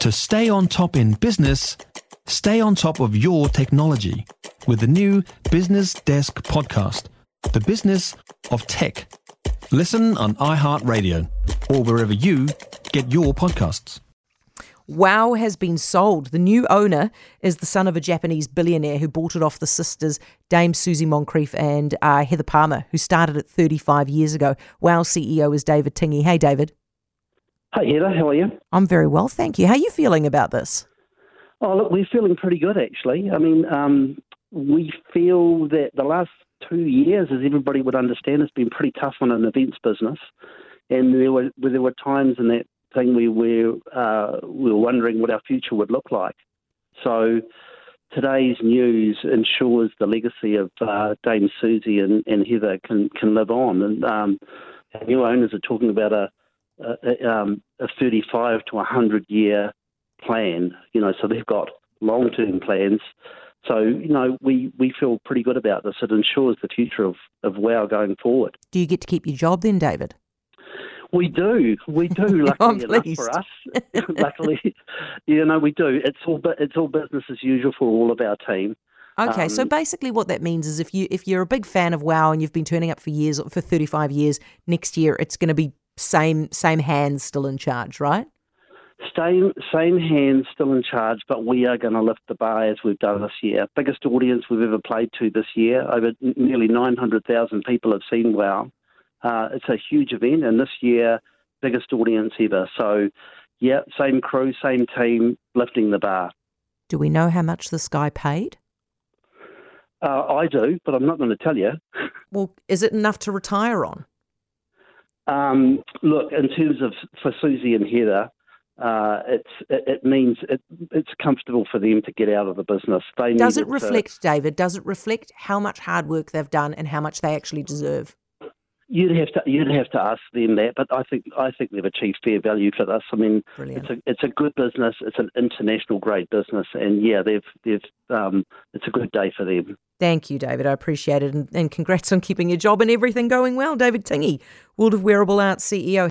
To stay on top in business, stay on top of your technology with the new Business Desk podcast, The Business of Tech. Listen on iHeartRadio or wherever you get your podcasts. Wow has been sold. The new owner is the son of a Japanese billionaire who bought it off the sisters Dame Suzie Moncrieff and uh, Heather Palmer, who started it 35 years ago. Wow CEO is David Tingey. Hey, David. Hi, Heather. How are you? I'm very well, thank you. How are you feeling about this? Oh, look, we're feeling pretty good, actually. I mean, um, we feel that the last two years, as everybody would understand, has been pretty tough on an events business. And there were, there were times in that thing we were, uh, we were wondering what our future would look like. So today's news ensures the legacy of uh, Dame Suzie and, and Heather can, can live on. And um, new owners are talking about a, a, um, a 35 to 100 year plan, you know, so they've got long term plans. So, you know, we, we feel pretty good about this. It ensures the future of, of WOW going forward. Do you get to keep your job then, David? We do, we do. Luckily enough for us, luckily, you know, we do. It's all it's all business as usual for all of our team. Okay, um, so basically, what that means is if you if you're a big fan of WOW and you've been turning up for years for 35 years, next year it's going to be same same hands still in charge, right? Same same hands still in charge, but we are going to lift the bar as we've done this year. Biggest audience we've ever played to this year. Over nearly 900,000 people have seen WOW. Uh, it's a huge event, and this year, biggest audience ever. So, yeah, same crew, same team, lifting the bar. Do we know how much this guy paid? Uh, I do, but I'm not going to tell you. Well, is it enough to retire on? Um, look, in terms of for Suzie and Heather, uh, it's it, it means it, it's comfortable for them to get out of the business. They does it reflect, to, David? Does it reflect how much hard work they've done and how much they actually deserve? You'd have to you'd have to ask them that, but I think I think they've achieved fair value for this. I mean, Brilliant. it's a it's a good business. It's an international great business, and yeah, they've they've um, it's a good day for them. Thank you, David. I appreciate it, and, and congrats on keeping your job and everything going well, David Tingey, World of Wearable Arts CEO.